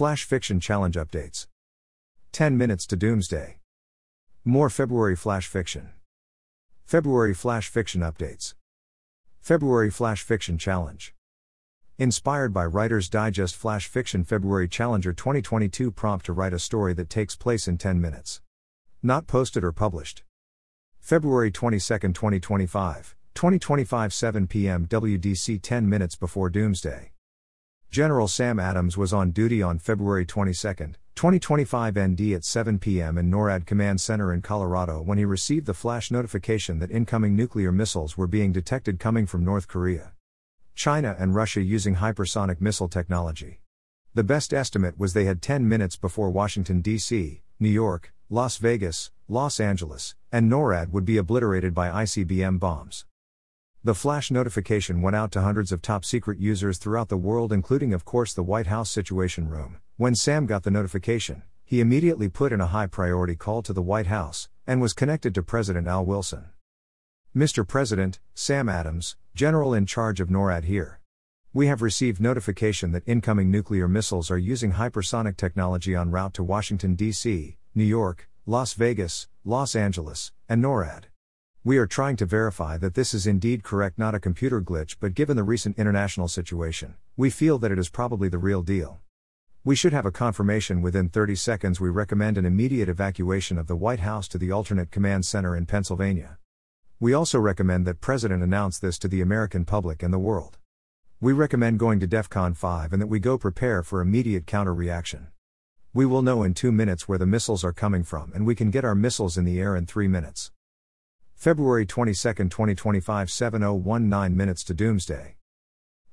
Flash Fiction Challenge updates. 10 minutes to doomsday. More February Flash Fiction. February Flash Fiction updates. February Flash Fiction Challenge. Inspired by Writer's Digest Flash Fiction February Challenger 2022 prompt to write a story that takes place in 10 minutes. Not posted or published. February 22, 2025, 2025 7 p.m. WDC 10 minutes before doomsday. General Sam Adams was on duty on February 22, 2025 ND at 7 p.m. in NORAD Command Center in Colorado when he received the flash notification that incoming nuclear missiles were being detected coming from North Korea, China, and Russia using hypersonic missile technology. The best estimate was they had 10 minutes before Washington, D.C., New York, Las Vegas, Los Angeles, and NORAD would be obliterated by ICBM bombs. The flash notification went out to hundreds of top secret users throughout the world, including, of course, the White House Situation Room. When Sam got the notification, he immediately put in a high priority call to the White House and was connected to President Al Wilson. Mr. President, Sam Adams, General in charge of NORAD here. We have received notification that incoming nuclear missiles are using hypersonic technology en route to Washington, D.C., New York, Las Vegas, Los Angeles, and NORAD. We are trying to verify that this is indeed correct, not a computer glitch, but given the recent international situation, we feel that it is probably the real deal. We should have a confirmation within 30 seconds. We recommend an immediate evacuation of the White House to the alternate command center in Pennsylvania. We also recommend that President announce this to the American public and the world. We recommend going to DEFCON 5 and that we go prepare for immediate counter reaction. We will know in 2 minutes where the missiles are coming from and we can get our missiles in the air in 3 minutes. February 22, 2025 7019 minutes to doomsday.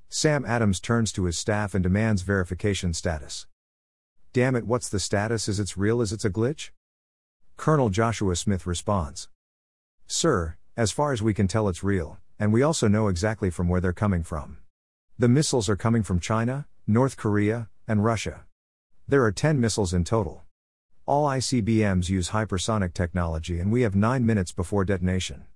Sam Adams turns to his staff and demands verification status. Damn it, what's the status? Is it's real? Is it's a glitch? Colonel Joshua Smith responds. Sir, as far as we can tell, it's real, and we also know exactly from where they're coming from. The missiles are coming from China, North Korea, and Russia. There are 10 missiles in total. All ICBMs use hypersonic technology and we have 9 minutes before detonation.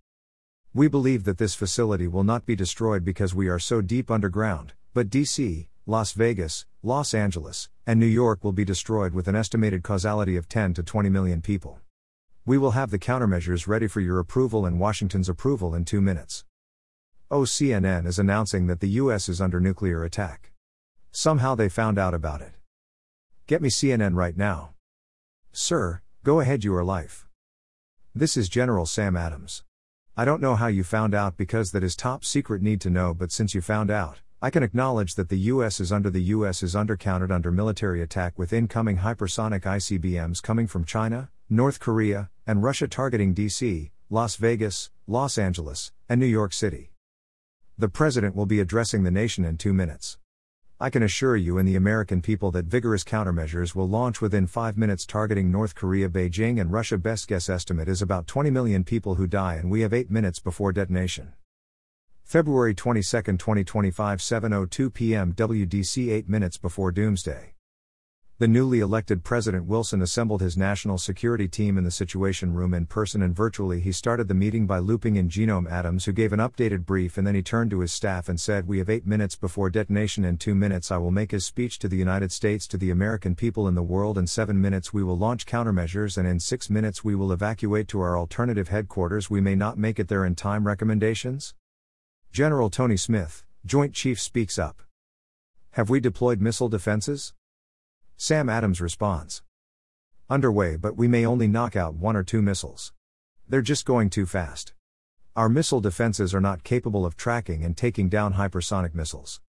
We believe that this facility will not be destroyed because we are so deep underground, but DC, Las Vegas, Los Angeles, and New York will be destroyed with an estimated causality of 10 to 20 million people. We will have the countermeasures ready for your approval and Washington's approval in 2 minutes. OCNN is announcing that the US is under nuclear attack. Somehow they found out about it. Get me CNN right now. Sir, go ahead, your life. This is General Sam Adams. I don't know how you found out because that is top secret need to know, but since you found out, I can acknowledge that the US is under the US is undercounted under military attack with incoming hypersonic ICBMs coming from China, North Korea, and Russia targeting DC, Las Vegas, Los Angeles, and New York City. The president will be addressing the nation in 2 minutes. I can assure you and the American people that vigorous countermeasures will launch within five minutes targeting North Korea, Beijing, and Russia. Best guess estimate is about 20 million people who die, and we have eight minutes before detonation. February 22, 2025, 7:02 p.m. WDC, 8 minutes before doomsday. The newly elected President Wilson assembled his national security team in the Situation Room in person and virtually. He started the meeting by looping in Genome Adams, who gave an updated brief, and then he turned to his staff and said, We have eight minutes before detonation. In two minutes, I will make his speech to the United States, to the American people in the world. In seven minutes, we will launch countermeasures, and in six minutes, we will evacuate to our alternative headquarters. We may not make it there in time. Recommendations? General Tony Smith, Joint Chief, speaks up. Have we deployed missile defenses? Sam Adams responds. Underway, but we may only knock out one or two missiles. They're just going too fast. Our missile defenses are not capable of tracking and taking down hypersonic missiles.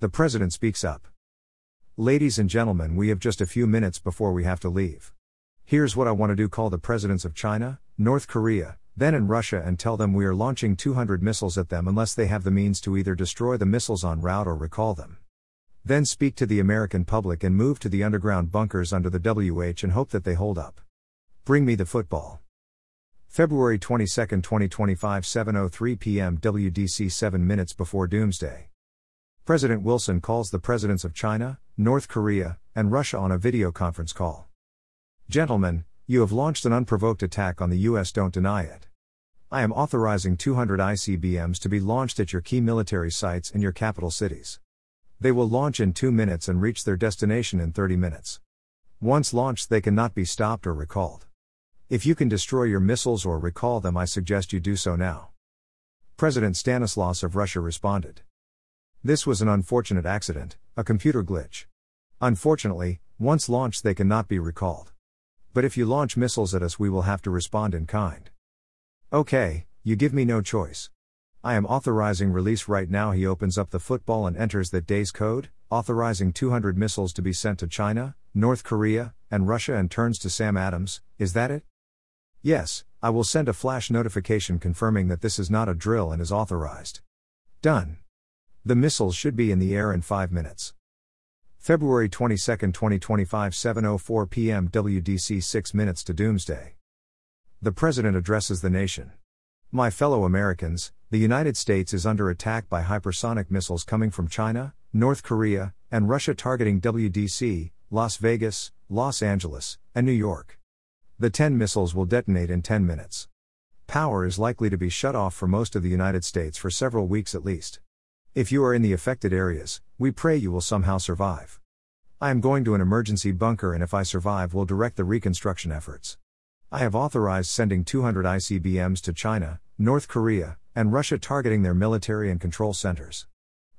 The President speaks up. Ladies and gentlemen, we have just a few minutes before we have to leave. Here's what I want to do call the presidents of China, North Korea, then in Russia and tell them we are launching 200 missiles at them unless they have the means to either destroy the missiles en route or recall them. Then speak to the American public and move to the underground bunkers under the WH and hope that they hold up. Bring me the football. February 22, 2025, 7:03 p.m. WDC 7 minutes before doomsday. President Wilson calls the presidents of China, North Korea, and Russia on a video conference call. Gentlemen, you have launched an unprovoked attack on the US, don't deny it. I am authorizing 200 ICBMs to be launched at your key military sites and your capital cities. They will launch in 2 minutes and reach their destination in 30 minutes. Once launched, they cannot be stopped or recalled. If you can destroy your missiles or recall them, I suggest you do so now. President Stanislaus of Russia responded. This was an unfortunate accident, a computer glitch. Unfortunately, once launched, they cannot be recalled. But if you launch missiles at us, we will have to respond in kind. Okay, you give me no choice. I am authorizing release right now. He opens up the football and enters that day's code, authorizing 200 missiles to be sent to China, North Korea, and Russia and turns to Sam Adams, is that it? Yes, I will send a flash notification confirming that this is not a drill and is authorized. Done. The missiles should be in the air in 5 minutes. February 22, 2025, 7:04 p.m. WDC 6 minutes to doomsday. The president addresses the nation. My fellow Americans, the United States is under attack by hypersonic missiles coming from China, North Korea, and Russia targeting WDC, Las Vegas, Los Angeles, and New York. The 10 missiles will detonate in 10 minutes. Power is likely to be shut off for most of the United States for several weeks at least. If you are in the affected areas, we pray you will somehow survive. I am going to an emergency bunker and if I survive, will direct the reconstruction efforts. I have authorized sending 200 ICBMs to China, North Korea, and Russia targeting their military and control centers.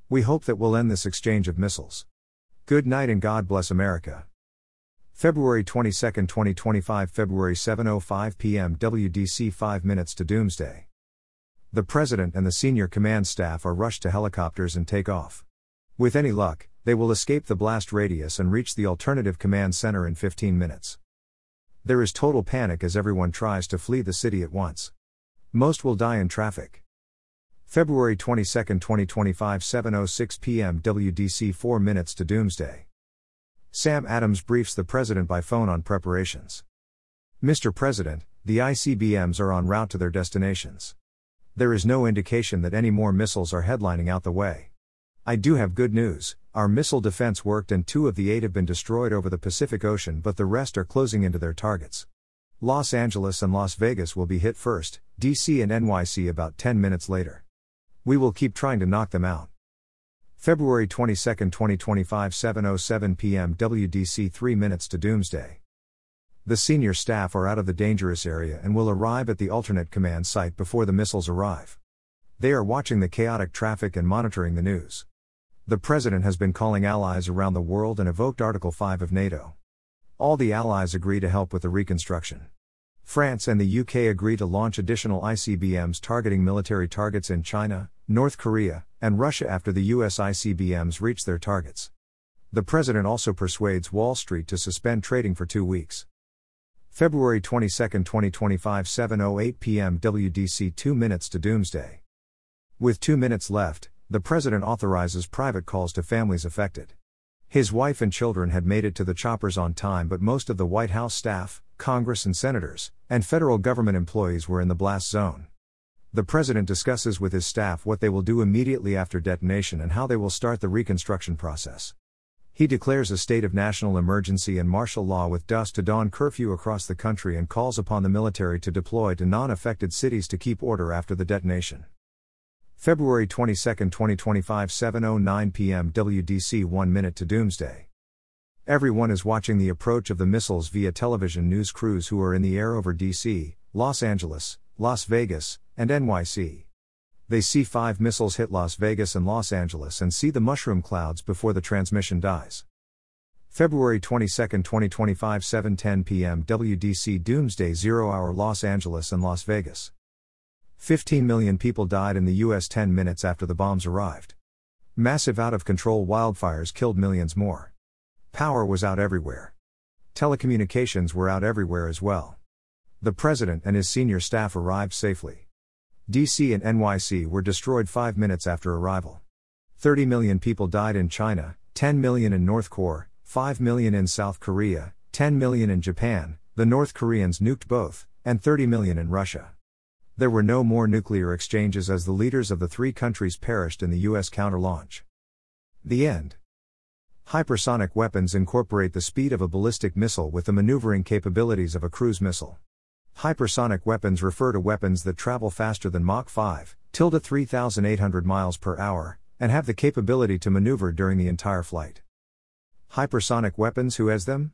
We hope that we'll end this exchange of missiles. Good night and God bless America. February 22, 2025, February 7:05 p.m. WDC 5 minutes to doomsday. The president and the senior command staff are rushed to helicopters and take off. With any luck, they will escape the blast radius and reach the alternative command center in 15 minutes. There is total panic as everyone tries to flee the city at once. Most will die in traffic. February 22, 2025, 7:06 p.m. WDC 4 minutes to doomsday. Sam Adams briefs the president by phone on preparations. Mr. President, the ICBMs are en route to their destinations. There is no indication that any more missiles are headlining out the way. I do have good news. Our missile defense worked and two of the eight have been destroyed over the Pacific Ocean, but the rest are closing into their targets. Los Angeles and Las Vegas will be hit first, DC and NYC about 10 minutes later. We will keep trying to knock them out. February 22, 2025, 7:07 p.m. WDC 3 minutes to doomsday. The senior staff are out of the dangerous area and will arrive at the alternate command site before the missiles arrive. They are watching the chaotic traffic and monitoring the news. The President has been calling allies around the world and evoked Article 5 of NATO. All the allies agree to help with the reconstruction. France and the UK agree to launch additional ICBMs targeting military targets in China, North Korea, and Russia after the US ICBMs reach their targets. The President also persuades Wall Street to suspend trading for two weeks. February 22, 2025, 7:08 p.m. WDC 2 minutes to doomsday. With 2 minutes left, the president authorizes private calls to families affected. His wife and children had made it to the choppers on time, but most of the White House staff, Congress and senators, and federal government employees were in the blast zone. The president discusses with his staff what they will do immediately after detonation and how they will start the reconstruction process. He declares a state of national emergency and martial law with dusk to dawn curfew across the country and calls upon the military to deploy to non affected cities to keep order after the detonation. February 22, 2025, 7:09 p.m. WDC 1 minute to doomsday. Everyone is watching the approach of the missiles via television news crews who are in the air over DC, Los Angeles, Las Vegas, and NYC. They see 5 missiles hit Las Vegas and Los Angeles and see the mushroom clouds before the transmission dies. February 22, 2025, 7:10 p.m. WDC Doomsday 0 hour Los Angeles and Las Vegas. 15 million people died in the US 10 minutes after the bombs arrived. Massive out of control wildfires killed millions more. Power was out everywhere. Telecommunications were out everywhere as well. The president and his senior staff arrived safely. DC and NYC were destroyed 5 minutes after arrival. 30 million people died in China, 10 million in North Korea, 5 million in South Korea, 10 million in Japan, the North Koreans nuked both, and 30 million in Russia. There were no more nuclear exchanges as the leaders of the three countries perished in the U.S. counter launch. The end. Hypersonic weapons incorporate the speed of a ballistic missile with the maneuvering capabilities of a cruise missile. Hypersonic weapons refer to weapons that travel faster than Mach 5, tilde 3,800 miles per hour, And have the capability to maneuver during the entire flight. Hypersonic weapons, who has them?